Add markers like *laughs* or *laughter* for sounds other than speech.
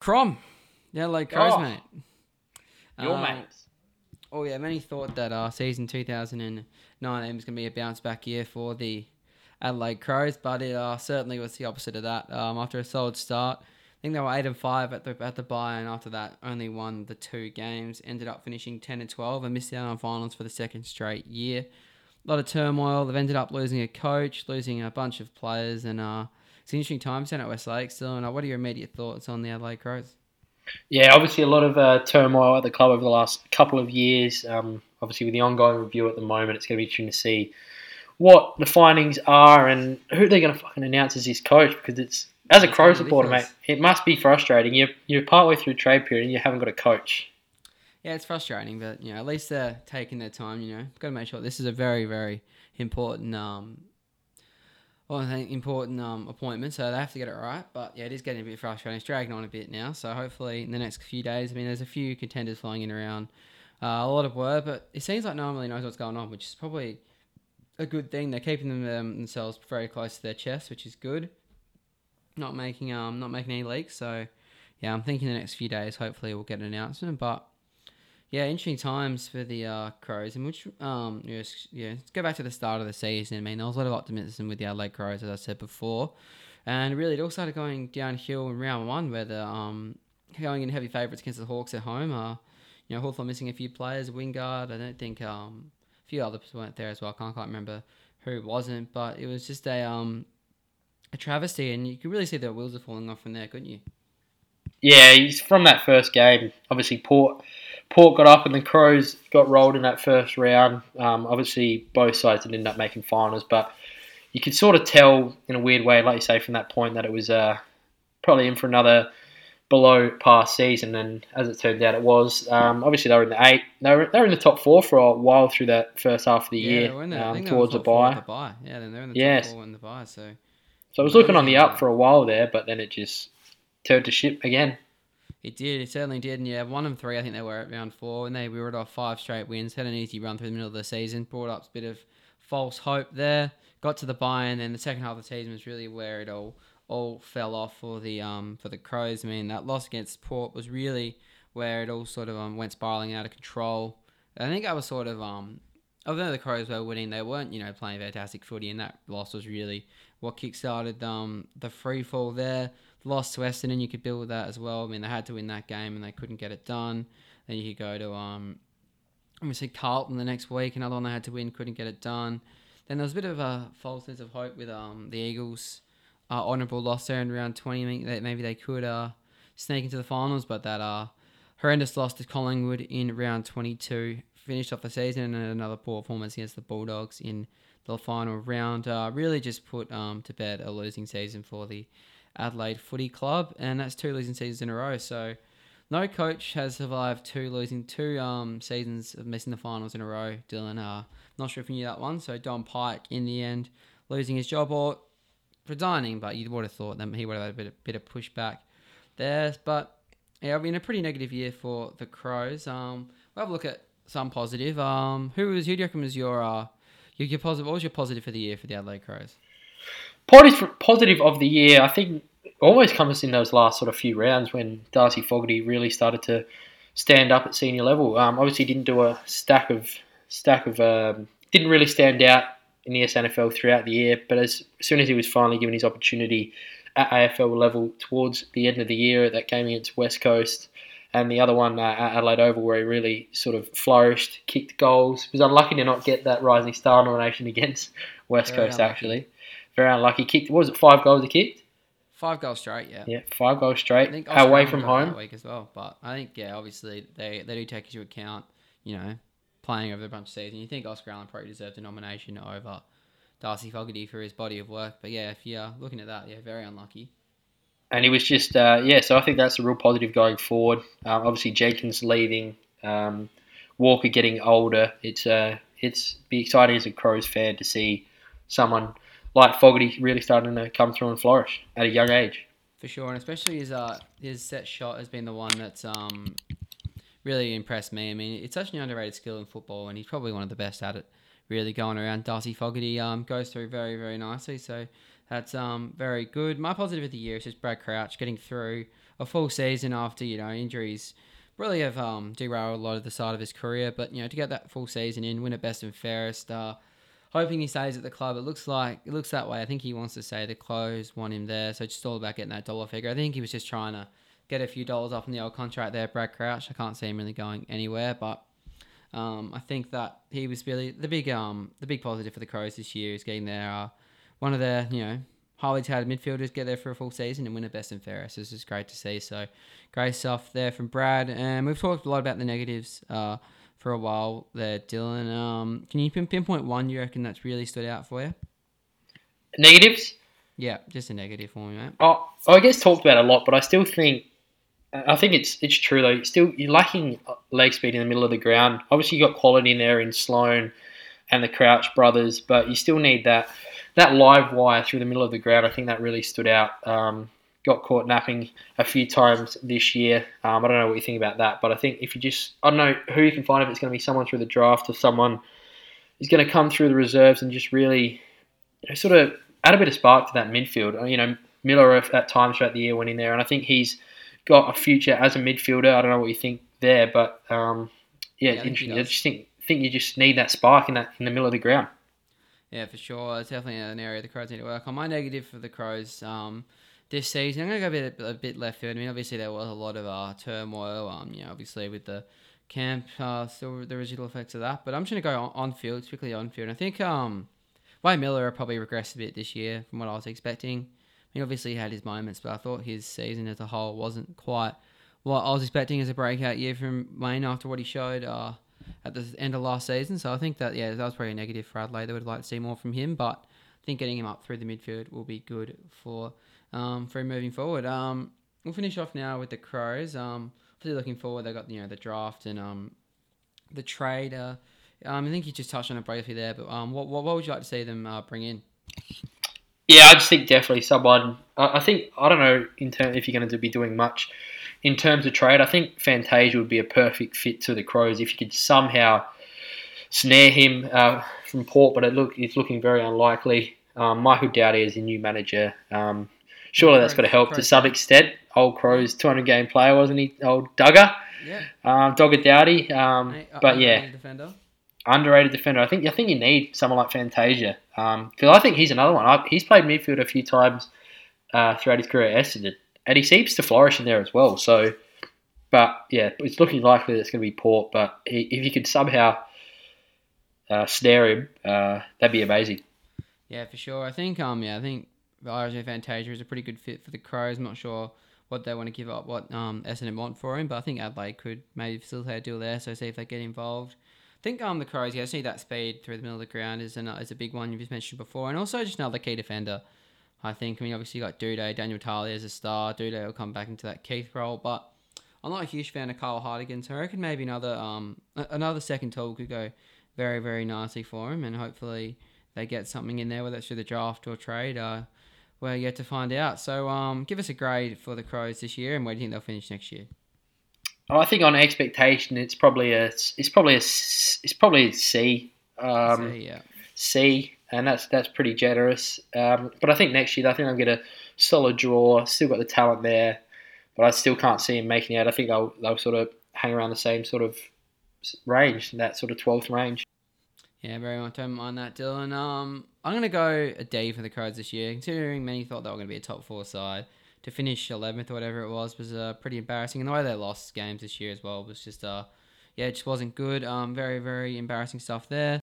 Crom. Yeah, like Crows, Oh. mate. Your Uh, mates. Oh yeah, many thought that uh, season 2009 was going to be a bounce back year for the Adelaide Crows, but it uh, certainly was the opposite of that. Um, after a solid start, I think they were eight and five at the at the bye, and after that, only won the two games. Ended up finishing 10 and 12, and missed out on finals for the second straight year. A lot of turmoil. They've ended up losing a coach, losing a bunch of players, and uh, it's an interesting time down at West Lakes still. And uh, what are your immediate thoughts on the Adelaide Crows? Yeah, obviously a lot of uh, turmoil at the club over the last couple of years. Um, obviously, with the ongoing review at the moment, it's going to be interesting to see what the findings are and who they're going to fucking announce as his coach. Because it's as a It's Crow supporter, mate, it must be frustrating. You're you're partway through trade period and you haven't got a coach. Yeah, it's frustrating, but you know, at least they're taking their time. You know, got to make sure this is a very, very important, um, well, think important um appointment, so they have to get it right. But yeah, it is getting a bit frustrating. It's dragging on a bit now, so hopefully in the next few days, I mean, there's a few contenders flying in around, uh, a lot of word, but it seems like no one really knows what's going on, which is probably a good thing. They're keeping them um, themselves very close to their chest, which is good. Not making um not making any leaks, so yeah, I'm thinking the next few days, hopefully we'll get an announcement, but. Yeah, interesting times for the uh, Crows, in which um yes, yeah, let's go back to the start of the season. I mean, there was a lot of optimism with the Adelaide Crows, as I said before, and really it all started going downhill in round one, where the um going in heavy favourites against the Hawks at home. Uh, you know, Hawthorn missing a few players, Wingard. I don't think um a few others weren't there as well. I can't quite remember who wasn't, but it was just a um a travesty, and you could really see the wheels are falling off from there, couldn't you? Yeah, from that first game. Obviously, Port Port got up and the Crows got rolled in that first round. Um, obviously, both sides didn't end up making finals, but you could sort of tell in a weird way, like you say, from that point that it was uh, probably in for another below par season. And as it turned out, it was. Um, obviously, they were in the eight. They were, they were in the top four for a while through that first half of the Yeah, year they were in there. I um, they were towards the top bye. The bye. Yeah, then they're in the Yes. top four in the bye. So So it was looking on the up for a while there, but then it just turned to shit again. It did. It certainly did. And yeah, one and three. I think they were at round four, and they reeled off five straight wins. Had an easy run through the middle of the season. Brought up a bit of false hope there. Got to the bye, and then the second half of the season was really where it all all fell off for the um for the Crows. I mean, that loss against Port was really where it all sort of um, went spiraling out of control. I think I was sort of um. Although the Crows were winning, they weren't, you know, playing fantastic footy, and that loss was really what kick-started um, the free fall there. Lost to Essendon, you could build that as well. I mean, they had to win that game, and they couldn't get it done. Then you could go to um, obviously Carlton the next week, another one they had to win, couldn't get it done. Then there was a bit of a false sense of hope with um the Eagles, uh, honourable loss there in round twenty. I mean, that maybe they could uh sneak into the finals, but that uh horrendous loss to Collingwood in round twenty two finished off the season, and another poor performance against the Bulldogs in the final round. Uh, really just put um to bed a losing season for the Adelaide Footy Club, and that's two losing seasons in a row. So. No coach has survived two losing two um seasons of missing the finals in a row. Dylan, uh, not sure if you knew that one. So Don Pyke, in the end, losing his job or resigning, but you would have thought that he would have had a bit, of, bit of pushback there. But yeah, been a pretty negative year for the Crows. Um, we'll have a look at some positive. Um, who was who do you reckon was your uh your, your positive? What was your positive for the year for the Adelaide Crows? Positive, positive of the year, I think, always comes in those last sort of few rounds when Darcy Fogarty really started to stand up at senior level. Um, obviously, didn't do a stack of stack of um, didn't really stand out in the SANFL throughout the year, but as, as soon as he was finally given his opportunity at AFL level towards the end of the year, that game against West Coast. And the other one uh, at Adelaide Oval, where he really sort of flourished, kicked goals. He was unlucky to not get that Rising Star nomination *laughs* against West Very Coast, unlucky. actually. Very unlucky. Kicked, what was it, five goals he kicked? Five goals straight, yeah. Yeah, five goals I straight. think Away from home. week as well. But I think yeah, obviously they they do take into account you know playing over a bunch of seasons. You think Oscar Allen probably deserved a nomination over Darcy Fogarty for his body of work. But yeah, if you're looking at that, yeah, very unlucky. And he was just, uh, yeah, so I think that's a real positive going forward. Um, obviously, Jenkins leaving, um, Walker getting older. It's uh, it's be exciting as a Crows fan to see someone like Fogarty really starting to come through and flourish at a young age. For sure, and especially his uh his set shot has been the one that's um really impressed me. I mean, it's such an underrated skill in football, and he's probably one of the best at it. Really going around. Darcy Fogarty um goes through very very nicely. So That's um very good. My positive of the year is just Brad Crouch getting through a full season after you know injuries really have um derailed a lot of the side of his career. But you know to get that full season in, win a best and fairest. Uh, hoping he stays at the club. It looks like it looks that way. I think he wants to say the close want him there. So just all about getting that dollar figure. I think he was just trying to get a few dollars off in the old contract there, Brad Crouch. I can't see him really going anywhere, but um, I think that he was really the big um the big positive for the Crows this year is getting their uh, one of their you know highly touted midfielders get there for a full season and win a best and fairest. This is great to see. So great stuff there from Brad. And we've talked a lot about the negatives uh, for a while there, Dylan. Um, can you pinpoint one you reckon that's really stood out for you? Negatives? Yeah, just a negative for me, mate. Oh, I guess talked about a lot, but I still think I think it's it's true though. Still, you're lacking leg speed in the middle of the ground. Obviously, you got quality in there in Sloane and the Crouch brothers, but you still need that that live wire through the middle of the ground. I think that really stood out. Um, got caught napping a few times this year. Um, I don't know what you think about that, but I think if you just I don't know who you can find if it's going to be someone through the draft or someone who's going to come through the reserves and just really you know, sort of add a bit of spark to that midfield. You know, Milera at times throughout the year went in there, and I think he's got a future as a midfielder. I don't know what you think there, but um, yeah, yeah I interesting. I just think think you just need that spark in that in the middle of the ground. Yeah, for sure. It's definitely an area the Crows need to work on. My negative for the Crows um, this season, I'm going to go a bit, a bit left field. I mean, obviously there was a lot of uh, turmoil. Um, you know, obviously with the camp, uh, still the residual effects of that. But I'm just going to go on, on field, strictly on field. And I think um, Wayne Milera probably regressed a bit this year from what I was expecting. I mean, obviously he had his moments, but I thought his season as a whole wasn't quite what I was expecting as a breakout year from Wayne after what he showed uh, at the end of last season. So I think that yeah, that was probably a negative for Adelaide. They would like to see more from him, but I think getting him up through the midfield will be good for um, for moving forward. Um, we'll finish off now with the Crows. Um, really looking forward. They got you know the draft and um, the trade. Uh, um, I think you just touched on it briefly there, but um, what, what, what would you like to see them uh, bring in? Yeah, I just think definitely someone. I think I don't know in terms if you're going to be doing much in terms of trade. I think Fantasia would be a perfect fit to the Crows if you could somehow snare him uh, from Port, but it look it's looking very unlikely. Um, Michael Doughty is a new manager. Um, surely that's got to help to some extent. Old Crows, 200 game player, wasn't he? Old Dugger. Yeah. Um, Dogger Doughty. Um, uh, but yeah. Defender underrated defender. I think I think you need someone like Fantasia um, I think he's another one. I, he's played midfield a few times uh, throughout his career at Essendon, and he seems to flourish in there as well. So, but yeah, it's looking likely that it's going to be Port. But he, if you could somehow uh, snare him, uh, that'd be amazing. Yeah, for sure. I think um yeah, I think RJ Fantasia is a pretty good fit for the Crows. I'm not sure what they want to give up, what um Essendon want for him, but I think Adelaide could maybe facilitate a deal there. So see if they get involved. I think um the Crows, yeah, I see that speed through the middle of the ground is, an, is a big one you've just mentioned before, and also just another key defender. I think. I mean, obviously you got Doedee, Daniel Talia as a star. Doedee will come back into that Keith role, but I'm not a huge fan of Carl Hartigan, so I reckon maybe another um another second tool could go very very nicely for him, and hopefully they get something in there, whether it's through the draft or trade. Uh, we're yet to find out. So um, give us a grade for the Crows this year, and where do you think they'll finish next year? I think on expectation, it's probably a it's probably a it's probably a C. Um, C, yeah. C, and that's that's pretty generous. Um, but I think next year, I think they'll get a solid draw. Still got the talent there, but I still can't see him making it. I think they'll they'll sort of hang around the same sort of range, that sort of twelfth range. Yeah, very much don't mind that, Dylan. Um, I'm gonna go a D for the Crows this year, considering many thought they were gonna be a top four side to finish 11th or whatever it was was uh, pretty embarrassing. And the way they lost games this year as well was just, uh, yeah, it just wasn't good. Um, very, very embarrassing stuff there.